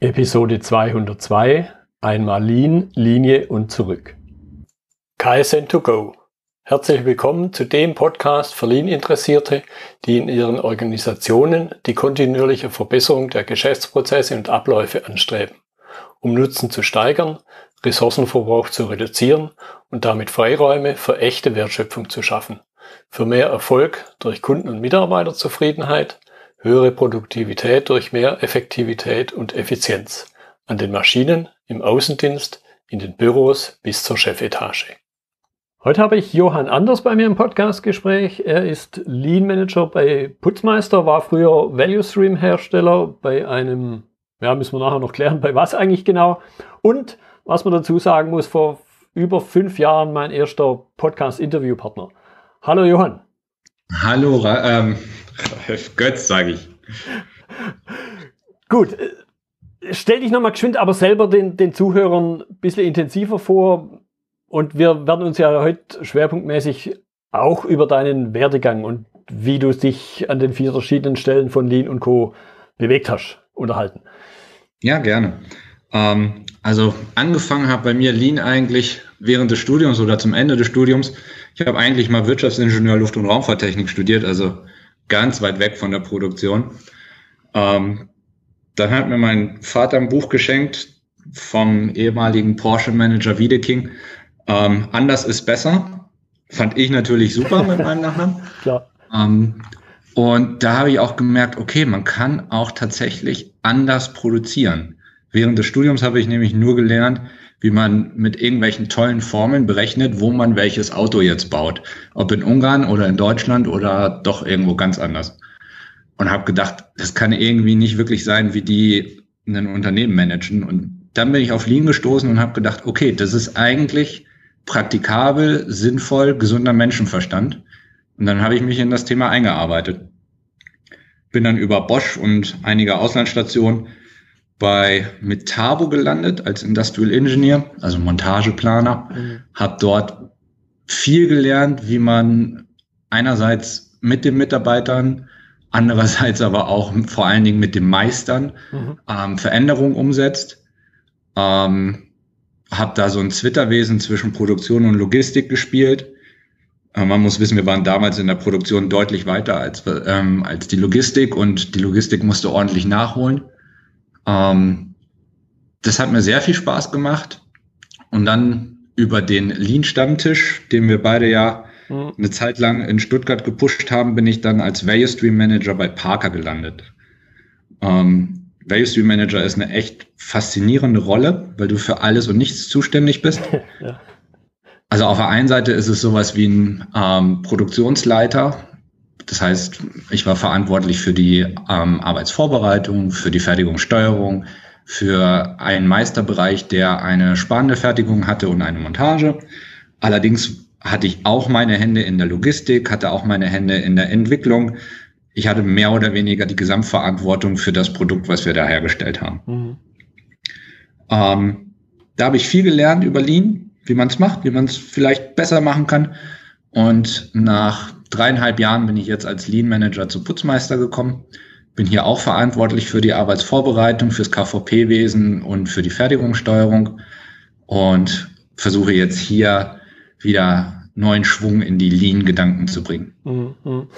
Episode 202 Einmal Lean, Linie und zurück. KSN2Go. Herzlich willkommen zu dem Podcast für Lean-Interessierte, die in ihren Organisationen die kontinuierliche Verbesserung der Geschäftsprozesse und Abläufe anstreben, um Nutzen zu steigern, Ressourcenverbrauch zu reduzieren und damit Freiräume für echte Wertschöpfung zu schaffen, für mehr Erfolg durch Kunden- und Mitarbeiterzufriedenheit, höhere Produktivität durch mehr Effektivität und Effizienz an den Maschinen, im Außendienst, in den Büros bis zur Chefetage. Heute habe ich Johann Anders bei mir im Podcastgespräch. Er ist Lean Manager bei Putzmeister, war früher Value Stream Hersteller bei einem, ja, müssen wir nachher noch klären, bei was eigentlich genau. Und was man dazu sagen muss, vor über fünf Jahren mein erster Podcast-Interviewpartner. Hallo Johann. Hallo, ähm, Götz, sage ich. Gut, äh, stell dich nochmal geschwind, aber selber den, den Zuhörern ein bisschen intensiver vor. Und wir werden uns ja heute schwerpunktmäßig auch über deinen Werdegang und wie du dich an den vier verschiedenen Stellen von Lean und Co. bewegt hast, unterhalten. Ja, gerne. Ähm, also angefangen hat bei mir Lean eigentlich während des Studiums oder zum Ende des Studiums. Ich habe eigentlich mal Wirtschaftsingenieur Luft- und Raumfahrttechnik studiert, also ganz weit weg von der Produktion. Ähm, dann hat mir mein Vater ein Buch geschenkt vom ehemaligen Porsche-Manager Wiedeking. Ähm, Anders ist besser. Fand ich natürlich super mit meinem Nachnamen. Klar. Ähm, und da habe ich auch gemerkt, okay, man kann auch tatsächlich anders produzieren. Während des Studiums habe ich nämlich nur gelernt, wie man mit irgendwelchen tollen Formeln berechnet, wo man welches Auto jetzt baut. Ob in Ungarn oder in Deutschland oder doch irgendwo ganz anders. Und habe gedacht, das kann irgendwie nicht wirklich sein, wie die ein Unternehmen managen. Und dann bin ich auf Lean gestoßen und habe gedacht, okay, das ist eigentlich praktikabel, sinnvoll, gesunder Menschenverstand. Und dann habe ich mich in das Thema eingearbeitet. Bin dann über Bosch und einige Auslandsstationen bei Metabo gelandet als Industrial Engineer, also Montageplaner, mhm. habe dort viel gelernt, wie man einerseits mit den Mitarbeitern, andererseits aber auch vor allen Dingen mit den Meistern mhm. ähm, Veränderungen umsetzt. Ähm, habe da so ein Zwitterwesen zwischen Produktion und Logistik gespielt. Äh, man muss wissen, wir waren damals in der Produktion deutlich weiter als, ähm, als die Logistik und die Logistik musste ordentlich nachholen. Ähm, das hat mir sehr viel Spaß gemacht. Und dann über den Lean-Stammtisch, den wir beide ja mhm. eine Zeit lang in Stuttgart gepusht haben, bin ich dann als Value Stream Manager bei Parker gelandet. Ähm, Value Stream Manager ist eine echt faszinierende Rolle, weil du für alles und nichts zuständig bist. ja. Also auf der einen Seite ist es sowas wie ein ähm, Produktionsleiter, das heißt, ich war verantwortlich für die ähm, Arbeitsvorbereitung, für die Fertigungssteuerung, für einen Meisterbereich, der eine spannende Fertigung hatte und eine Montage. Allerdings hatte ich auch meine Hände in der Logistik, hatte auch meine Hände in der Entwicklung. Ich hatte mehr oder weniger die Gesamtverantwortung für das Produkt, was wir da hergestellt haben. Mhm. Ähm, da habe ich viel gelernt über Lean, wie man es macht, wie man es vielleicht besser machen kann. Und nach dreieinhalb Jahren bin ich jetzt als Lean Manager zu Putzmeister gekommen. Bin hier auch verantwortlich für die Arbeitsvorbereitung, fürs KVP-Wesen und für die Fertigungssteuerung und versuche jetzt hier wieder neuen Schwung in die Lean-Gedanken zu bringen. Mhm.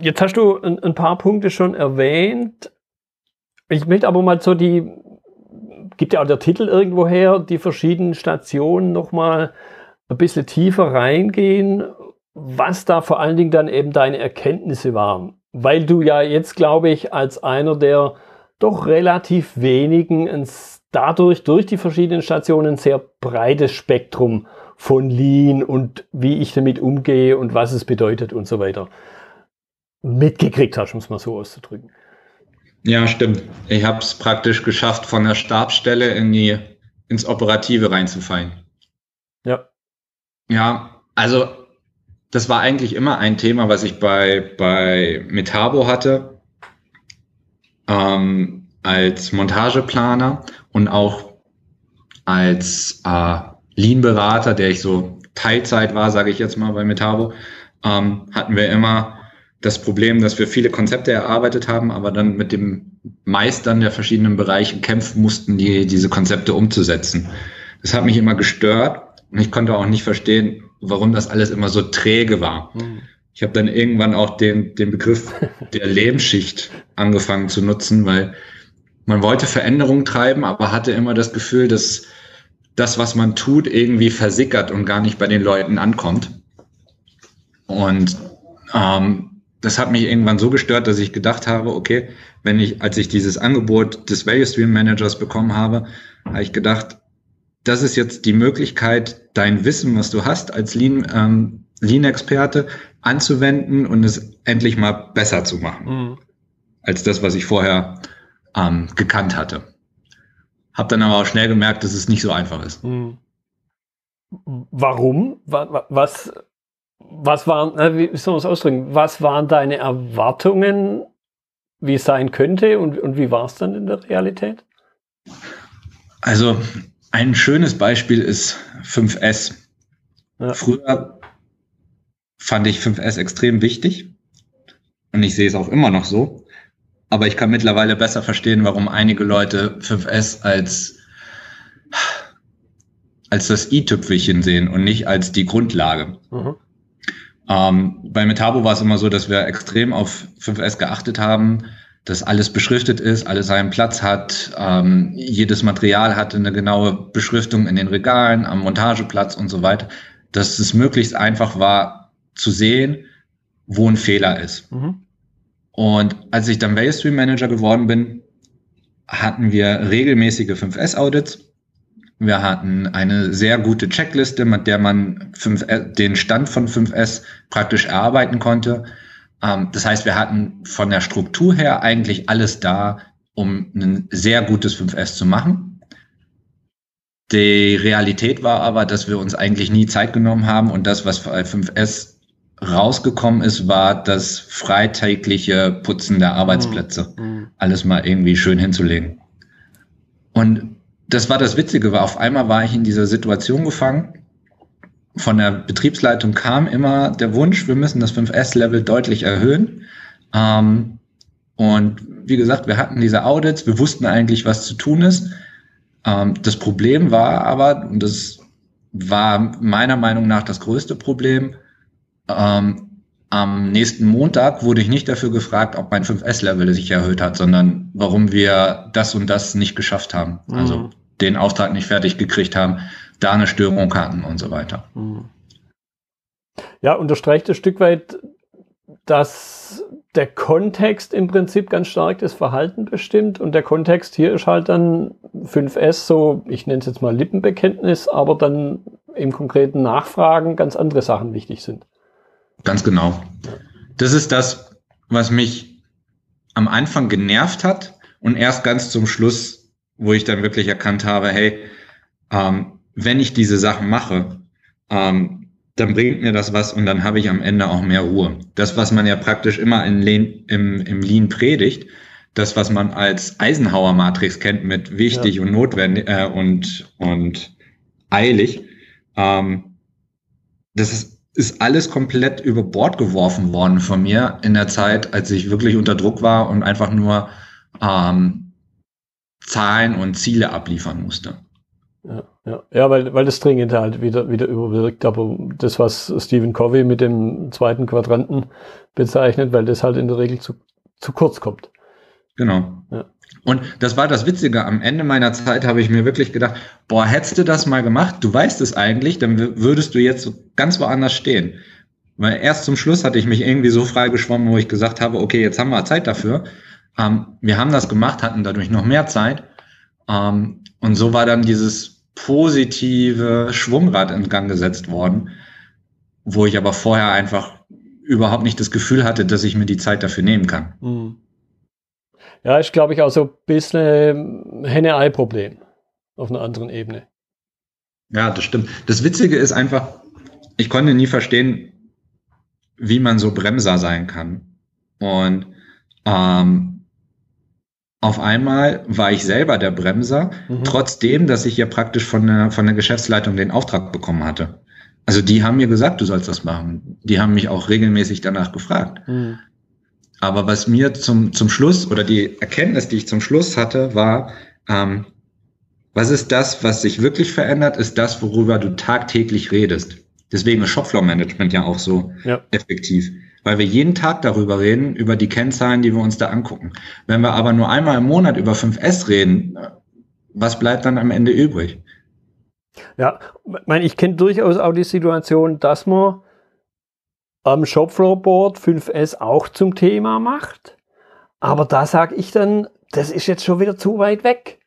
Jetzt hast du ein, paar Punkte schon erwähnt. Ich möchte aber mal so die, gibt ja auch der Titel irgendwo her, die verschiedenen Stationen nochmal ein bisschen tiefer reingehen was da vor allen Dingen dann eben deine Erkenntnisse waren. Weil du ja jetzt, glaube ich, als einer der doch relativ wenigen dadurch durch die verschiedenen Stationen ein sehr breites Spektrum von Lean und wie ich damit umgehe und was es bedeutet und so weiter mitgekriegt hast, um es mal so auszudrücken. Ja, stimmt. Ich habe es praktisch geschafft, von der Stabsstelle in die, ins Operative reinzufallen. Ja. Ja, also das war eigentlich immer ein Thema, was ich bei, bei Metabo hatte, ähm, als Montageplaner und auch als äh, Lean-Berater, der ich so Teilzeit war, sage ich jetzt mal bei Metabo, ähm, hatten wir immer das Problem, dass wir viele Konzepte erarbeitet haben, aber dann mit dem Meistern der verschiedenen Bereiche kämpfen mussten, die, diese Konzepte umzusetzen. Das hat mich immer gestört und ich konnte auch nicht verstehen, warum das alles immer so träge war. Mhm. Ich habe dann irgendwann auch den, den Begriff der Lebensschicht angefangen zu nutzen, weil man wollte Veränderungen treiben, aber hatte immer das Gefühl, dass das, was man tut, irgendwie versickert und gar nicht bei den Leuten ankommt. Und ähm, das hat mich irgendwann so gestört, dass ich gedacht habe, okay, wenn ich, als ich dieses Angebot des Value Stream Managers bekommen habe, habe ich gedacht, das ist jetzt die Möglichkeit, dein Wissen, was du hast als Lean, ähm, Lean-Experte, anzuwenden und es endlich mal besser zu machen, mhm. als das, was ich vorher ähm, gekannt hatte. Hab dann aber auch schnell gemerkt, dass es nicht so einfach ist. Mhm. Warum? Was, was waren, wie soll man es ausdrücken? Was waren deine Erwartungen, wie es sein könnte und, und wie war es dann in der Realität? Also ein schönes Beispiel ist 5S. Ja. Früher fand ich 5S extrem wichtig und ich sehe es auch immer noch so. Aber ich kann mittlerweile besser verstehen, warum einige Leute 5S als, als das i-Tüpfelchen sehen und nicht als die Grundlage. Mhm. Ähm, bei Metabo war es immer so, dass wir extrem auf 5S geachtet haben, dass alles beschriftet ist, alles seinen Platz hat, ähm, jedes Material hatte eine genaue Beschriftung in den Regalen, am Montageplatz und so weiter, dass es möglichst einfach war zu sehen, wo ein Fehler ist. Mhm. Und als ich dann Value Stream Manager geworden bin, hatten wir regelmäßige 5S-Audits. Wir hatten eine sehr gute Checkliste, mit der man 5S, den Stand von 5S praktisch erarbeiten konnte. Ähm, das heißt, wir hatten von der Struktur her eigentlich alles da, um ein sehr gutes 5S zu machen. Die Realität war aber, dass wir uns eigentlich nie Zeit genommen haben und das, was bei 5S rausgekommen ist, war das freitägliche Putzen der Arbeitsplätze. Mhm. Alles mal irgendwie schön hinzulegen. Und das war das Witzige, weil auf einmal war ich in dieser Situation gefangen. Von der Betriebsleitung kam immer der Wunsch, wir müssen das 5S-Level deutlich erhöhen. Ähm, und wie gesagt, wir hatten diese Audits, wir wussten eigentlich, was zu tun ist. Ähm, das Problem war aber, und das war meiner Meinung nach das größte Problem, ähm, am nächsten Montag wurde ich nicht dafür gefragt, ob mein 5S-Level sich erhöht hat, sondern warum wir das und das nicht geschafft haben. Mhm. Also den Auftrag nicht fertig gekriegt haben, da eine Störung hatten und so weiter. Mhm. Ja, unterstreicht ein Stück weit, dass der Kontext im Prinzip ganz stark das Verhalten bestimmt und der Kontext hier ist halt dann 5S so, ich nenne es jetzt mal Lippenbekenntnis, aber dann im konkreten Nachfragen ganz andere Sachen wichtig sind. Ganz genau. Das ist das, was mich am Anfang genervt hat und erst ganz zum Schluss, wo ich dann wirklich erkannt habe, hey, ähm, wenn ich diese Sachen mache, ähm, dann bringt mir das was und dann habe ich am Ende auch mehr Ruhe. Das, was man ja praktisch immer in Lean, im, im Lean predigt, das, was man als Eisenhower-Matrix kennt mit wichtig ja. und notwendig äh, und, und eilig, ähm, das ist ist alles komplett über Bord geworfen worden von mir in der Zeit, als ich wirklich unter Druck war und einfach nur ähm, Zahlen und Ziele abliefern musste. Ja, ja. ja weil, weil das Dringende halt wieder, wieder überwirkt, aber das, was Stephen Covey mit dem zweiten Quadranten bezeichnet, weil das halt in der Regel zu, zu kurz kommt. Genau. Ja. Und das war das Witzige. Am Ende meiner Zeit habe ich mir wirklich gedacht, boah, hättest du das mal gemacht, du weißt es eigentlich, dann würdest du jetzt ganz woanders stehen. Weil erst zum Schluss hatte ich mich irgendwie so frei geschwommen, wo ich gesagt habe, okay, jetzt haben wir Zeit dafür. Ähm, wir haben das gemacht, hatten dadurch noch mehr Zeit. Ähm, und so war dann dieses positive Schwungrad in Gang gesetzt worden, wo ich aber vorher einfach überhaupt nicht das Gefühl hatte, dass ich mir die Zeit dafür nehmen kann. Mhm. Ja, ist, glaube ich, auch so ein bisschen Henne-Ei-Problem auf einer anderen Ebene. Ja, das stimmt. Das Witzige ist einfach, ich konnte nie verstehen, wie man so Bremser sein kann. Und ähm, auf einmal war ich selber der Bremser, mhm. trotzdem, dass ich ja praktisch von der, von der Geschäftsleitung den Auftrag bekommen hatte. Also die haben mir gesagt, du sollst das machen. Die haben mich auch regelmäßig danach gefragt. Mhm. Aber was mir zum, zum Schluss oder die Erkenntnis, die ich zum Schluss hatte, war, ähm, was ist das, was sich wirklich verändert, ist das, worüber du tagtäglich redest. Deswegen ist Shopfloor-Management ja auch so ja. effektiv, weil wir jeden Tag darüber reden, über die Kennzahlen, die wir uns da angucken. Wenn wir aber nur einmal im Monat über 5S reden, was bleibt dann am Ende übrig? Ja, ich meine, ich kenne durchaus auch die Situation, dass man am Shopfloor-Board 5S auch zum Thema macht. Aber da sage ich dann, das ist jetzt schon wieder zu weit weg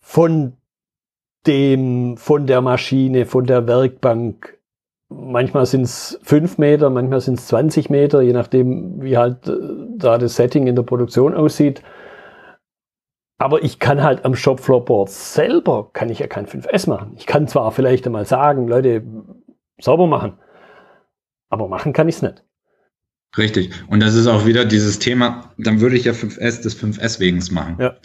von dem, von der Maschine, von der Werkbank. Manchmal sind es fünf Meter, manchmal sind es 20 Meter, je nachdem, wie halt äh, da das Setting in der Produktion aussieht. Aber ich kann halt am Shopfloorboard selber, kann ich ja kein 5S machen. Ich kann zwar vielleicht einmal sagen, Leute, sauber machen, aber machen kann ich es nicht. Richtig. Und das ist auch wieder dieses Thema, dann würde ich ja 5S des 5S wegens machen. Ja.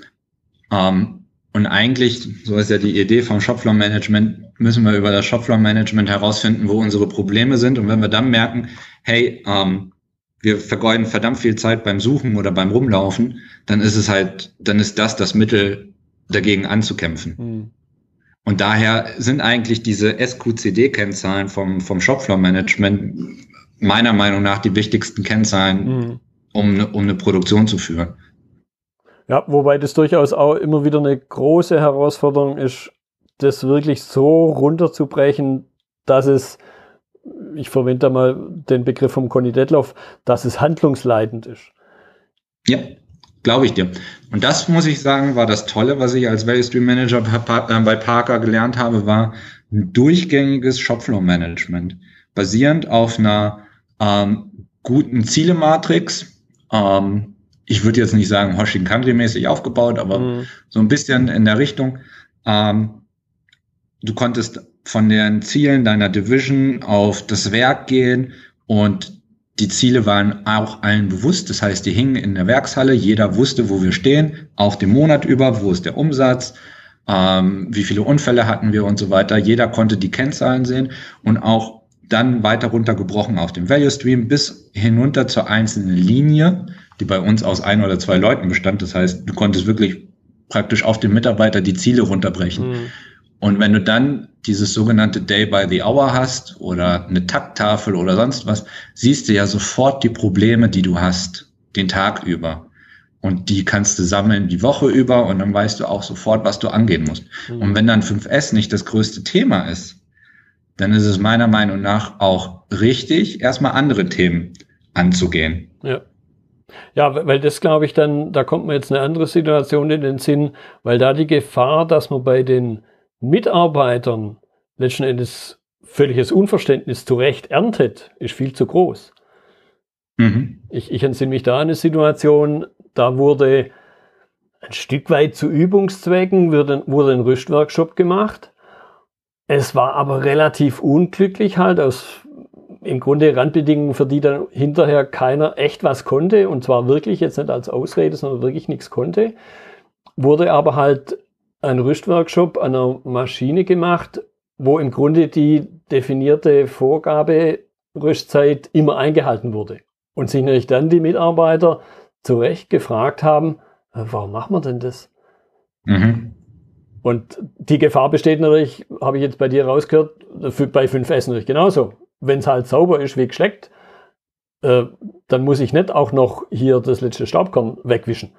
Ähm, und eigentlich, so ist ja die Idee vom Shopfloor-Management, müssen wir über das Shopfloor-Management herausfinden, wo unsere Probleme sind. Und wenn wir dann merken, hey, ähm, wir vergeuden verdammt viel Zeit beim Suchen oder beim Rumlaufen, dann ist es halt, dann ist das das Mittel, dagegen anzukämpfen. Mhm. Und daher sind eigentlich diese SQCD-Kennzahlen vom, vom Shopfloor-Management meiner Meinung nach die wichtigsten Kennzahlen, mhm. um, um eine Produktion zu führen. Ja, wobei das durchaus auch immer wieder eine große Herausforderung ist, das wirklich so runterzubrechen, dass es, ich verwende da mal den Begriff vom Conny Detloff, dass es handlungsleitend ist. Ja, glaube ich dir. Und das muss ich sagen, war das Tolle, was ich als Value Stream Manager bei Parker gelernt habe, war ein durchgängiges Shopfloor-Management, basierend auf einer ähm, guten Zielematrix, ähm, ich würde jetzt nicht sagen Hoshin Country mäßig aufgebaut, aber mhm. so ein bisschen in der Richtung. Ähm, du konntest von den Zielen deiner Division auf das Werk gehen und die Ziele waren auch allen bewusst. Das heißt, die hingen in der Werkshalle. Jeder wusste, wo wir stehen, auch den Monat über, wo ist der Umsatz, ähm, wie viele Unfälle hatten wir und so weiter. Jeder konnte die Kennzahlen sehen und auch dann weiter runtergebrochen auf dem Value Stream bis hinunter zur einzelnen Linie die bei uns aus ein oder zwei Leuten bestand. Das heißt, du konntest wirklich praktisch auf den Mitarbeiter die Ziele runterbrechen. Mhm. Und wenn du dann dieses sogenannte Day by the Hour hast oder eine Takttafel oder sonst was, siehst du ja sofort die Probleme, die du hast, den Tag über. Und die kannst du sammeln die Woche über und dann weißt du auch sofort, was du angehen musst. Mhm. Und wenn dann 5S nicht das größte Thema ist, dann ist es meiner Meinung nach auch richtig, erstmal andere Themen anzugehen. Ja. Ja, weil das glaube ich dann, da kommt mir jetzt eine andere Situation in den Sinn, weil da die Gefahr, dass man bei den Mitarbeitern letzten Endes völliges Unverständnis zu Recht erntet, ist viel zu groß. Mhm. Ich, ich entsinne mich da an eine Situation, da wurde ein Stück weit zu Übungszwecken wurde, wurde ein Rüstworkshop gemacht. Es war aber relativ unglücklich halt aus im Grunde Randbedingungen, für die dann hinterher keiner echt was konnte, und zwar wirklich jetzt nicht als Ausrede, sondern wirklich nichts konnte, wurde aber halt ein Rüstworkshop an einer Maschine gemacht, wo im Grunde die definierte Vorgabe Rüstzeit immer eingehalten wurde. Und sich natürlich dann die Mitarbeiter zu Recht gefragt haben, äh, warum machen wir denn das? Mhm. Und die Gefahr besteht natürlich, habe ich jetzt bei dir rausgehört, bei 5S natürlich genauso wenn es halt sauber ist wie geschleckt, äh, dann muss ich nicht auch noch hier das letzte Staubkorn wegwischen.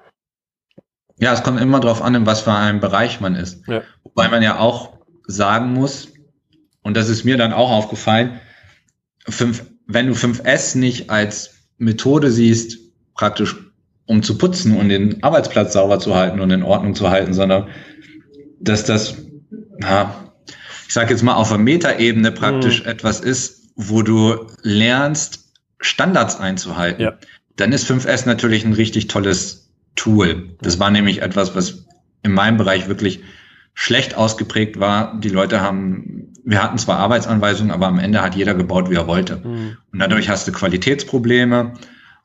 Ja, es kommt immer darauf an, in was für einem Bereich man ist. Ja. Wobei man ja auch sagen muss, und das ist mir dann auch aufgefallen, fünf, wenn du 5S nicht als Methode siehst, praktisch um zu putzen und den Arbeitsplatz sauber zu halten und in Ordnung zu halten, sondern dass das, na, ich sage jetzt mal auf der Metaebene praktisch mhm. etwas ist, wo du lernst, Standards einzuhalten, ja. dann ist 5S natürlich ein richtig tolles Tool. Das war nämlich etwas, was in meinem Bereich wirklich schlecht ausgeprägt war. Die Leute haben, wir hatten zwar Arbeitsanweisungen, aber am Ende hat jeder gebaut, wie er wollte. Mhm. Und dadurch hast du Qualitätsprobleme,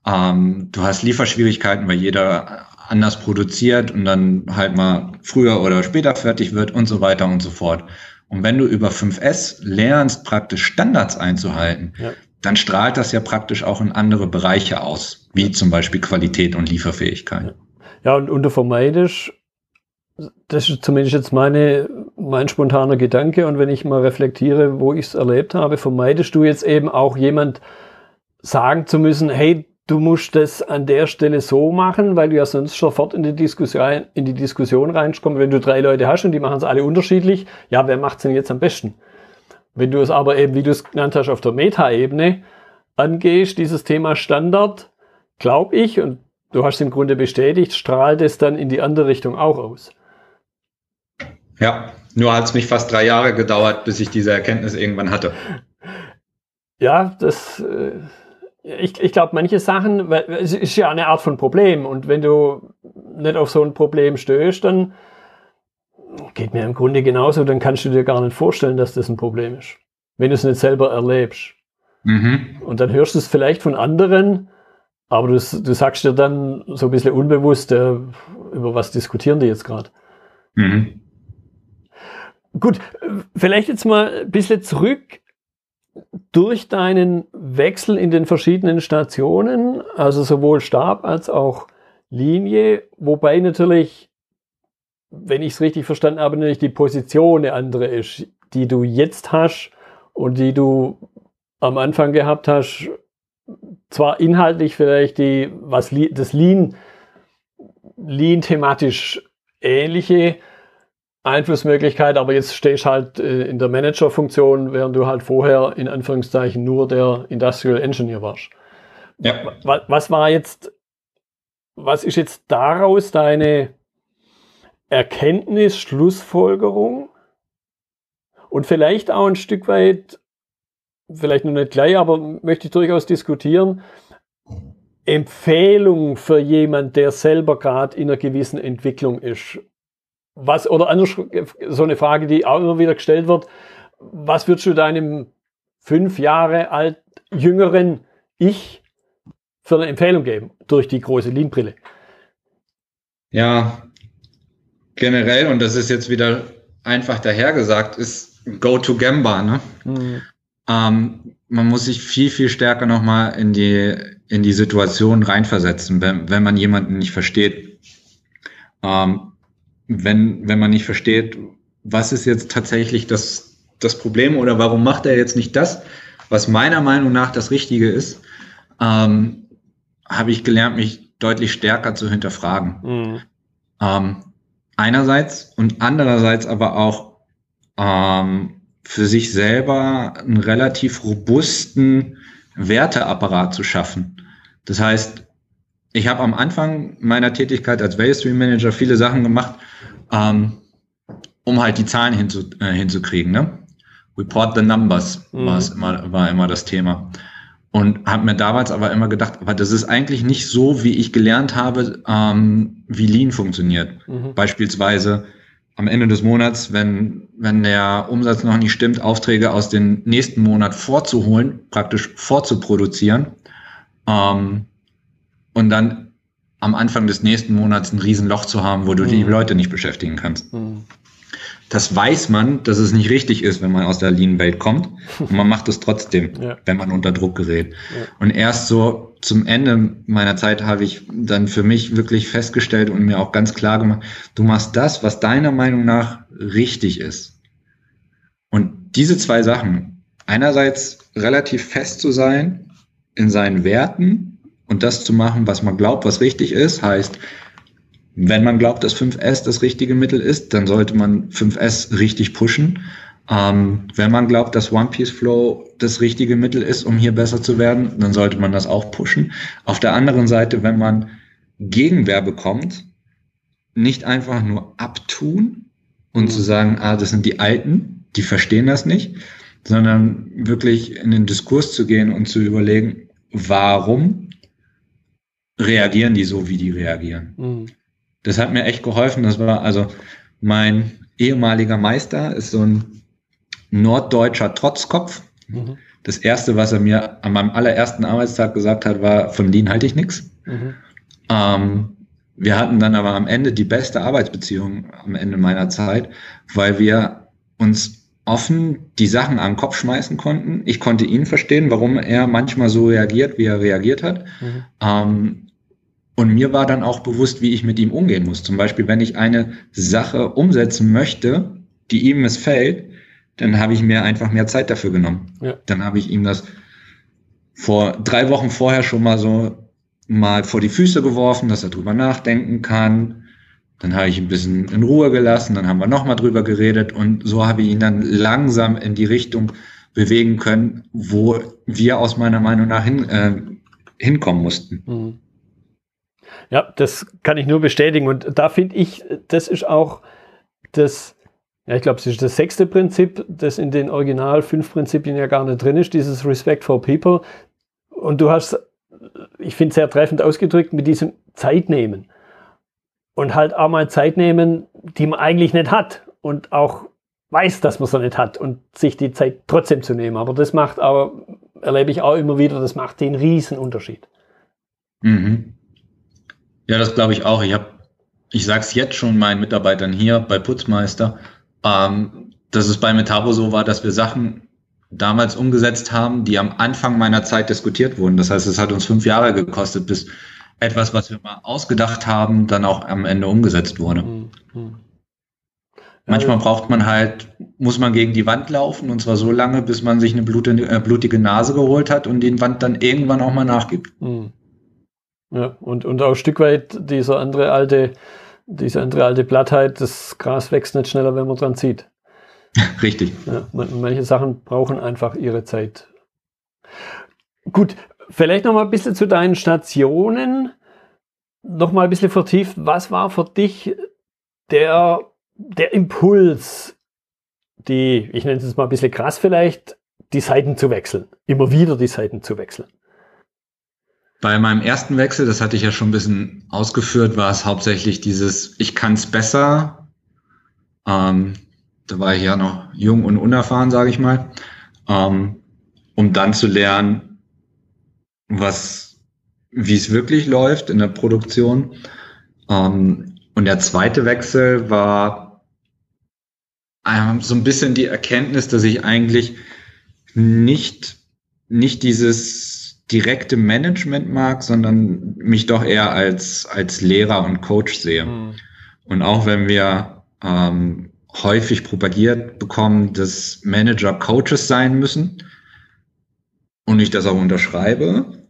ähm, du hast Lieferschwierigkeiten, weil jeder anders produziert und dann halt mal früher oder später fertig wird und so weiter und so fort. Und wenn du über 5S lernst, praktisch Standards einzuhalten, ja. dann strahlt das ja praktisch auch in andere Bereiche aus. Wie zum Beispiel Qualität und Lieferfähigkeit. Ja, und, und du vermeidest, das ist zumindest jetzt meine, mein spontaner Gedanke, und wenn ich mal reflektiere, wo ich es erlebt habe, vermeidest du jetzt eben auch jemand sagen zu müssen, hey, du musst das an der Stelle so machen, weil du ja sonst sofort in die Diskussion, in die Diskussion reinkommst. Wenn du drei Leute hast und die machen es alle unterschiedlich, ja, wer macht es denn jetzt am besten? Wenn du es aber eben, wie du es genannt hast, auf der Meta-Ebene angehst, dieses Thema Standard, glaube ich, und du hast im Grunde bestätigt, strahlt es dann in die andere Richtung auch aus. Ja, nur hat es mich fast drei Jahre gedauert, bis ich diese Erkenntnis irgendwann hatte. Ja, das, äh, ich, ich glaube, manche Sachen, es ist ja eine Art von Problem und wenn du nicht auf so ein Problem stößt, dann geht mir im Grunde genauso, dann kannst du dir gar nicht vorstellen, dass das ein Problem ist, wenn du es nicht selber erlebst. Mhm. Und dann hörst du es vielleicht von anderen, aber du, du sagst dir dann so ein bisschen unbewusst, äh, über was diskutieren die jetzt gerade. Mhm. Gut, vielleicht jetzt mal ein bisschen zurück durch deinen Wechsel in den verschiedenen Stationen, also sowohl Stab als auch Linie, wobei natürlich wenn ich es richtig verstanden habe, natürlich die Position eine andere ist, die du jetzt hast und die du am Anfang gehabt hast. Zwar inhaltlich vielleicht die, was das Lean, Lean thematisch ähnliche Einflussmöglichkeit, aber jetzt stehst halt äh, in der Managerfunktion, während du halt vorher in Anführungszeichen nur der Industrial Engineer warst. Ja. Was war jetzt, was ist jetzt daraus deine Erkenntnis, Schlussfolgerung und vielleicht auch ein Stück weit, vielleicht noch nicht gleich, aber möchte ich durchaus diskutieren, Empfehlung für jemand, der selber gerade in einer gewissen Entwicklung ist. Was, oder anders, so eine Frage, die auch immer wieder gestellt wird, was würdest du deinem fünf Jahre alt jüngeren Ich für eine Empfehlung geben durch die große Lean-Brille? Ja, generell, und das ist jetzt wieder einfach dahergesagt, ist Go to Gamba. Ne? Mhm. Ähm, man muss sich viel, viel stärker nochmal in die, in die Situation reinversetzen, wenn, wenn man jemanden nicht versteht. Ähm, wenn, wenn man nicht versteht, was ist jetzt tatsächlich das, das Problem oder warum macht er jetzt nicht das, was meiner Meinung nach das Richtige ist, ähm, habe ich gelernt, mich deutlich stärker zu hinterfragen. Mhm. Ähm, einerseits und andererseits aber auch ähm, für sich selber einen relativ robusten Werteapparat zu schaffen. Das heißt, ich habe am Anfang meiner Tätigkeit als Value Stream Manager viele Sachen gemacht, ähm, um halt die Zahlen hinzu, äh, hinzukriegen. Ne? Report the numbers mhm. war, immer, war immer das Thema. Und habe mir damals aber immer gedacht, aber das ist eigentlich nicht so, wie ich gelernt habe, ähm, wie Lean funktioniert. Mhm. Beispielsweise am Ende des Monats, wenn, wenn der Umsatz noch nicht stimmt, Aufträge aus dem nächsten Monat vorzuholen, praktisch vorzuproduzieren ähm, und dann am Anfang des nächsten Monats ein Riesenloch zu haben, wo du mhm. die Leute nicht beschäftigen kannst. Mhm das weiß man, dass es nicht richtig ist, wenn man aus der Lean-Welt kommt. Und man macht es trotzdem, ja. wenn man unter Druck gerät. Ja. Und erst so zum Ende meiner Zeit habe ich dann für mich wirklich festgestellt und mir auch ganz klar gemacht, du machst das, was deiner Meinung nach richtig ist. Und diese zwei Sachen, einerseits relativ fest zu sein in seinen Werten und das zu machen, was man glaubt, was richtig ist, heißt, wenn man glaubt, dass 5S das richtige Mittel ist, dann sollte man 5S richtig pushen. Ähm, wenn man glaubt, dass One Piece Flow das richtige Mittel ist, um hier besser zu werden, dann sollte man das auch pushen. Auf der anderen Seite, wenn man Gegenwehr bekommt, nicht einfach nur abtun und zu sagen, ah, das sind die Alten, die verstehen das nicht, sondern wirklich in den Diskurs zu gehen und zu überlegen, warum reagieren die so, wie die reagieren. Mhm das hat mir echt geholfen. Das war also mein ehemaliger Meister, ist so ein norddeutscher Trotzkopf. Mhm. Das erste, was er mir an meinem allerersten Arbeitstag gesagt hat, war, von Lean halte ich nichts. Mhm. Ähm, wir hatten dann aber am Ende die beste Arbeitsbeziehung am Ende meiner Zeit, weil wir uns offen die Sachen an den Kopf schmeißen konnten. Ich konnte ihn verstehen, warum er manchmal so reagiert, wie er reagiert hat. Mhm. Ähm, und mir war dann auch bewusst, wie ich mit ihm umgehen muss. Zum Beispiel, wenn ich eine Sache umsetzen möchte, die ihm missfällt, dann habe ich mir einfach mehr Zeit dafür genommen. Ja. Dann habe ich ihm das vor drei Wochen vorher schon mal so mal vor die Füße geworfen, dass er drüber nachdenken kann. Dann habe ich ein bisschen in Ruhe gelassen, dann haben wir nochmal drüber geredet und so habe ich ihn dann langsam in die Richtung bewegen können, wo wir aus meiner Meinung nach hin, äh, hinkommen mussten. Mhm. Ja, das kann ich nur bestätigen. Und da finde ich, das ist auch das, ja, ich glaube, es ist das sechste Prinzip, das in den Original fünf Prinzipien ja gar nicht drin ist, dieses Respect for People. Und du hast, ich finde sehr treffend ausgedrückt, mit diesem Zeit nehmen. Und halt auch mal Zeit nehmen, die man eigentlich nicht hat. Und auch weiß, dass man sie nicht hat und sich die Zeit trotzdem zu nehmen. Aber das macht aber, erlebe ich auch immer wieder, das macht den Riesenunterschied. Mhm. Ja, das glaube ich auch. Ich habe, ich sage es jetzt schon meinen Mitarbeitern hier bei Putzmeister, ähm, dass es bei Metabo so war, dass wir Sachen damals umgesetzt haben, die am Anfang meiner Zeit diskutiert wurden. Das heißt, es hat uns fünf Jahre gekostet, bis etwas, was wir mal ausgedacht haben, dann auch am Ende umgesetzt wurde. Mhm. mhm. Manchmal braucht man halt, muss man gegen die Wand laufen und zwar so lange, bis man sich eine blutige, äh, blutige Nase geholt hat und den Wand dann irgendwann auch mal nachgibt. Mhm. Ja, und, und auch ein Stück weit dieser andere alte, diese andere alte Plattheit, das Gras wächst nicht schneller, wenn man dran zieht. Richtig. Ja, manche Sachen brauchen einfach ihre Zeit. Gut, vielleicht noch mal ein bisschen zu deinen Stationen. Noch mal ein bisschen vertieft. Was war für dich der, der Impuls, die, ich nenne es jetzt mal ein bisschen krass vielleicht, die Seiten zu wechseln? Immer wieder die Seiten zu wechseln? Bei meinem ersten Wechsel, das hatte ich ja schon ein bisschen ausgeführt, war es hauptsächlich dieses, ich kann es besser. Ähm, da war ich ja noch jung und unerfahren, sage ich mal, ähm, um dann zu lernen, was, wie es wirklich läuft in der Produktion. Ähm, und der zweite Wechsel war ähm, so ein bisschen die Erkenntnis, dass ich eigentlich nicht, nicht dieses direkte Management mag, sondern mich doch eher als, als Lehrer und Coach sehe. Mhm. Und auch wenn wir ähm, häufig propagiert bekommen, dass Manager Coaches sein müssen und ich das auch unterschreibe,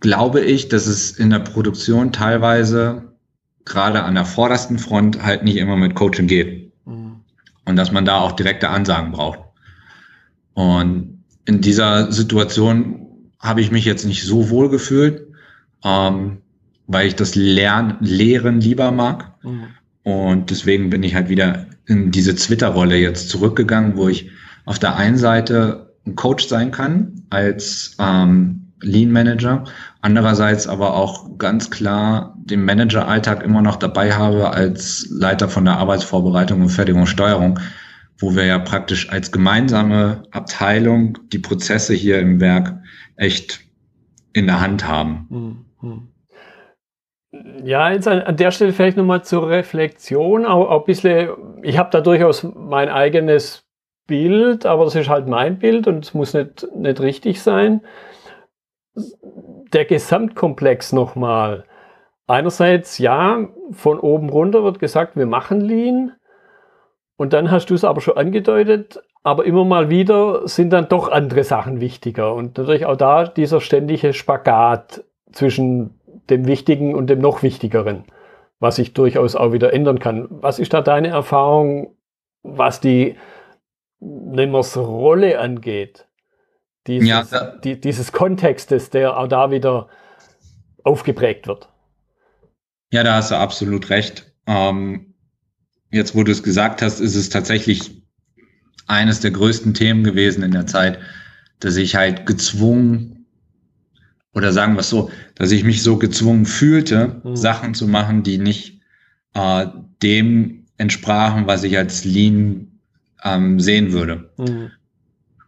glaube ich, dass es in der Produktion teilweise gerade an der vordersten Front halt nicht immer mit Coaching geht. Mhm. Und dass man da auch direkte Ansagen braucht. Und in dieser Situation habe ich mich jetzt nicht so wohl gefühlt, ähm, weil ich das Lern Lehren lieber mag. Mhm. Und deswegen bin ich halt wieder in diese Twitter-Rolle jetzt zurückgegangen, wo ich auf der einen Seite ein Coach sein kann als ähm, Lean Manager, andererseits aber auch ganz klar den Manager-Alltag immer noch dabei habe als Leiter von der Arbeitsvorbereitung und Fertigung und Steuerung, wo wir ja praktisch als gemeinsame Abteilung die Prozesse hier im Werk echt in der Hand haben. Mhm. Ja, jetzt an, der Stelle vielleicht nochmal zur Reflexion, auch ein bisschen, ich habe da durchaus mein eigenes Bild, aber das ist halt mein Bild und es muss nicht, nicht richtig sein. Der Gesamtkomplex nochmal. Einerseits, ja, von oben runter wird gesagt, wir machen Lean. Und dann hast du es aber schon angedeutet, aber immer mal wieder sind dann doch andere Sachen wichtiger. Und natürlich auch da dieser ständige Spagat zwischen dem Wichtigen und dem noch Wichtigeren, was sich durchaus auch wieder ändern kann. Was ist da deine Erfahrung, was die, nennen wir es, Rolle angeht? Dieses, ja, die, dieses Kontextes, der auch da wieder aufgeprägt wird. Ja, da hast du absolut recht. Ähm, jetzt, wo du es gesagt hast, ist es tatsächlich eines der größten Themen gewesen in der Zeit, dass ich halt gezwungen oder sagen wir es so, dass ich mich so gezwungen fühlte, mhm. Sachen zu machen, die nicht äh, dem entsprachen, was ich als Lean ähm, sehen würde. Mhm.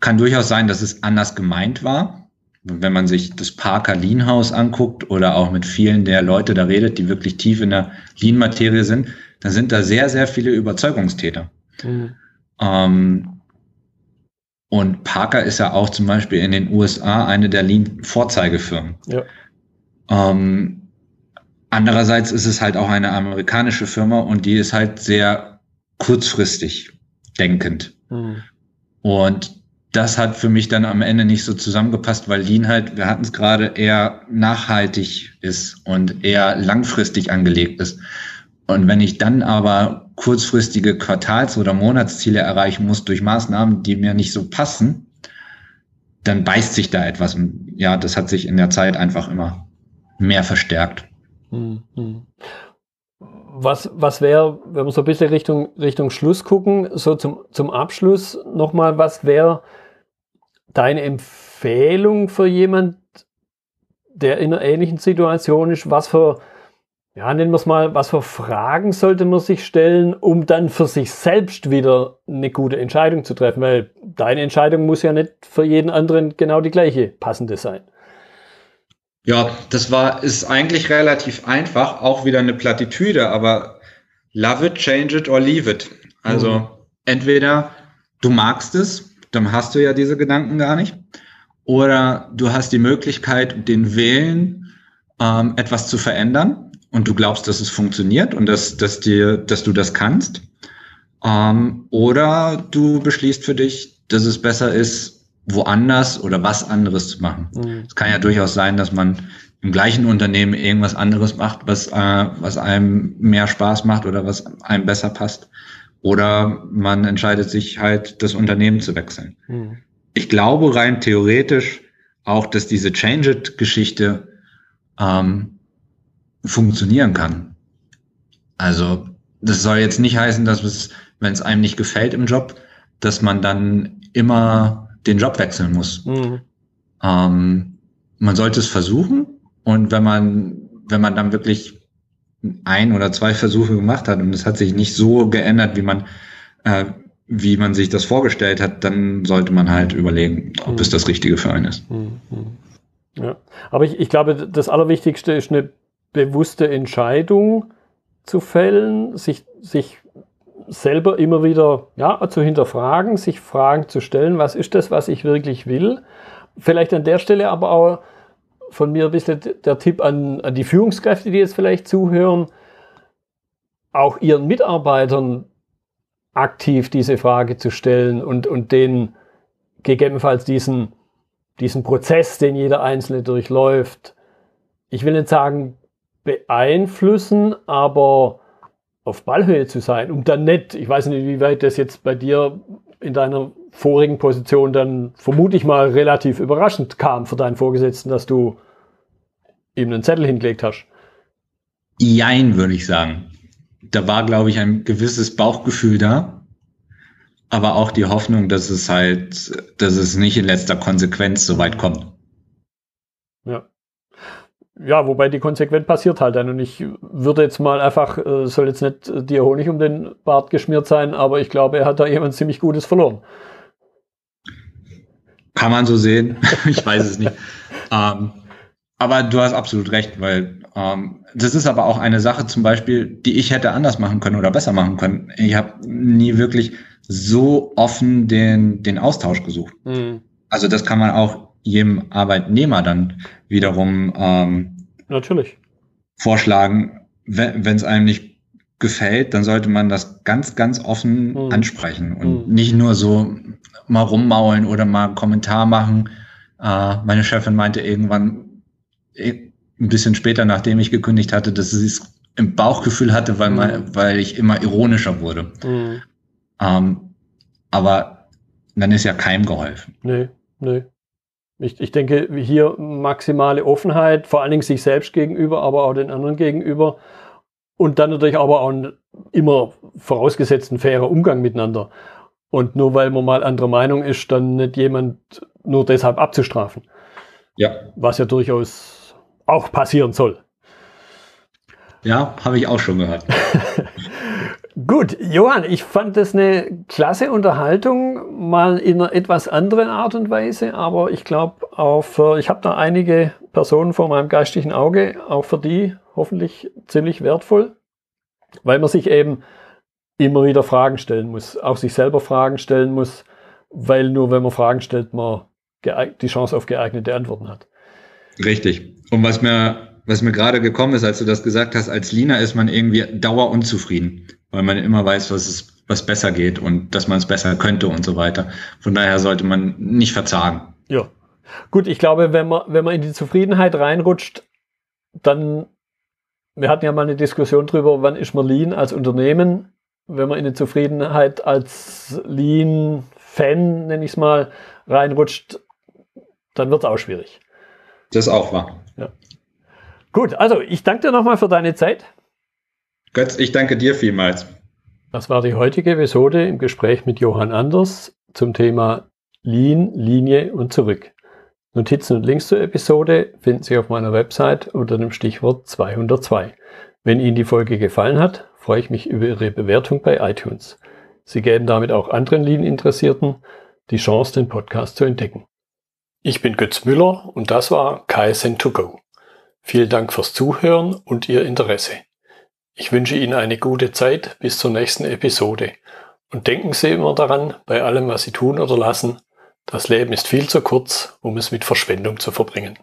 Kann durchaus sein, dass es anders gemeint war. Wenn man sich das Parker Lean House anguckt oder auch mit vielen der Leute da redet, die wirklich tief in der Lean-Materie sind, dann sind da sehr, sehr viele Überzeugungstäter. Mhm. Ähm, Und Parker ist ja auch zum Beispiel in den USA eine der Lean-Vorzeigefirmen. Ja. Ähm, andererseits ist es halt auch eine amerikanische Firma und die ist halt sehr kurzfristig denkend. Mhm. Und das hat für mich dann am Ende nicht so zusammengepasst, weil Lean halt, wir hatten es gerade, eher nachhaltig ist und eher langfristig angelegt ist. Und wenn ich dann aber kurzfristige Quartals- oder Monatsziele erreichen muss durch Maßnahmen, die mir nicht so passen, dann beißt sich da etwas. Und ja, das hat sich in der Zeit einfach immer mehr verstärkt. Hm, hm. Was, was wäre, wenn wir so ein bisschen Richtung, Richtung Schluss gucken, so zum, zum Abschluss nochmal, was wäre deine Empfehlung für jemand, der in einer ähnlichen Situation ist? Was für ja, nennen wir es mal, was für Fragen sollte man sich stellen, um dann für sich selbst wieder eine gute Entscheidung zu treffen? Weil deine Entscheidung muss ja nicht für jeden anderen genau die gleiche passende sein. Ja, das war, ist eigentlich relativ einfach, auch wieder eine Plattitüde, aber love it, change it or leave it. Also mhm. entweder du magst es, dann hast du ja diese Gedanken gar nicht, oder du hast die Möglichkeit, den Willen, ähm, etwas zu verändern und du glaubst, dass es funktioniert und dass, dass, dir, dass du das kannst. Ähm, oder du beschließt für dich, dass es besser ist, woanders oder was anderes zu machen. Mhm. Es kann ja durchaus sein, dass man im gleichen Unternehmen irgendwas anderes macht, was, äh, was einem mehr Spaß macht oder was einem besser passt. Oder man entscheidet sich halt, das Unternehmen zu wechseln. Mhm. Ich glaube rein theoretisch auch, dass diese Change-It-Geschichte ähm, funktionieren kann. Also das soll jetzt nicht heißen, dass es, wenn es einem nicht gefällt im Job, dass man dann immer den Job wechseln muss. Mhm. Ähm, man sollte es versuchen und wenn man, wenn man dann wirklich ein oder zwei Versuche gemacht hat und es hat sich nicht so geändert, wie man, äh, wie man sich das vorgestellt hat, dann sollte man halt überlegen, ob mhm. es das Richtige für einen ist. Mhm. Ja, aber ich, ich glaube, das Allerwichtigste ist eine bewusste Entscheidung zu fällen, sich, sich selber immer wieder ja, zu hinterfragen, sich Fragen zu stellen, was ist das, was ich wirklich will. Vielleicht an der Stelle aber auch von mir ein bisschen der Tipp an, an die Führungskräfte, die jetzt vielleicht zuhören, auch ihren Mitarbeitern aktiv diese Frage zu stellen und, und denen gegebenenfalls diesen, diesen Prozess, den jeder Einzelne durchläuft, ich will nicht sagen, beeinflussen, aber auf Ballhöhe zu sein, um dann nicht, ich weiß nicht, wie weit das jetzt bei dir in deiner vorigen Position dann vermutlich mal relativ überraschend kam für deinen Vorgesetzten, dass du ihm einen Zettel hingelegt hast. Jein, würde ich sagen. Da war, glaube ich, ein gewisses Bauchgefühl da, aber auch die Hoffnung, dass es halt, dass es nicht in letzter Konsequenz so weit kommt. Ja wobei die konsequent passiert halt dann. Und ich würde jetzt mal einfach, äh, soll jetzt nicht äh, dir Honig um den Bart geschmiert sein, aber ich glaube, er hat da jemand ziemlich Gutes verloren. Kann man so sehen. ich weiß es nicht. ähm, aber du hast absolut recht, weil ähm, das ist aber auch eine Sache zum Beispiel, die ich hätte anders machen können oder besser machen können. Ich habe nie wirklich so offen den, den Austausch gesucht. Mhm. Also das kann man auch jedem Arbeitnehmer dann wiederum ähm, natürlich vorschlagen, wenn es einem nicht gefällt, dann sollte man das ganz, ganz offen mhm. ansprechen und mhm. nicht nur so mal rummaulen oder mal einen Kommentar machen. Äh, meine Chefin meinte irgendwann, eh, ein bisschen später, nachdem ich gekündigt hatte, dass sie es im Bauchgefühl hatte, weil, mhm. man, weil ich immer ironischer wurde. Mhm. Ähm, aber dann ist ja keinem geholfen. Nee, nee. Ich, ich denke, hier maximale Offenheit, vor allen Dingen sich selbst gegenüber, aber auch den anderen gegenüber. Und dann natürlich aber auch ein immer vorausgesetzt ein fairer Umgang miteinander. Und nur weil man mal anderer Meinung ist, dann nicht jemand nur deshalb abzustrafen. Ja. Was ja durchaus auch passieren soll. Ja, habe ich auch schon gehört. Gut, Johann, ich fand das eine klasse Unterhaltung, mal in einer etwas anderen Art und Weise, aber ich glaube auch für, ich habe da einige Personen vor meinem geistigen Auge, auch für die hoffentlich ziemlich wertvoll, weil man sich eben immer wieder Fragen stellen muss, auch sich selber Fragen stellen muss, weil nur wenn man Fragen stellt, man die Chance auf geeignete Antworten hat. Richtig. Und was mir, was mir gerade gekommen ist, als du das gesagt hast, als Lina ist man irgendwie dauerunzufrieden, weil man immer weiß, was es, was besser geht und dass man es besser könnte und so weiter. Von daher sollte man nicht verzagen. Ja. Gut, ich glaube, wenn man, wenn man in die Zufriedenheit reinrutscht, dann, wir hatten ja mal eine Diskussion drüber, wann ist man Lean als Unternehmen, wenn man in die Zufriedenheit als Lean-Fan, nenne ich es mal, reinrutscht, dann wird es auch schwierig. Das ist auch wahr. Ja. Gut, also ich danke dir nochmal für deine Zeit. Götz, ich danke dir vielmals. Das war die heutige Episode im Gespräch mit Johann Anders zum Thema Lean, Linie und zurück. Notizen und Links zur Episode finden Sie auf meiner Website unter dem Stichwort 202. Wenn Ihnen die Folge gefallen hat, freue ich mich über Ihre Bewertung bei iTunes. Sie geben damit auch anderen Lean-Interessierten die Chance, den Podcast zu entdecken. Ich bin Götz Müller und das war KSN2Go. Vielen Dank fürs Zuhören und Ihr Interesse. Ich wünsche Ihnen eine gute Zeit bis zur nächsten Episode. Und denken Sie immer daran, bei allem, was Sie tun oder lassen, das Leben ist viel zu kurz, um es mit Verschwendung zu verbringen.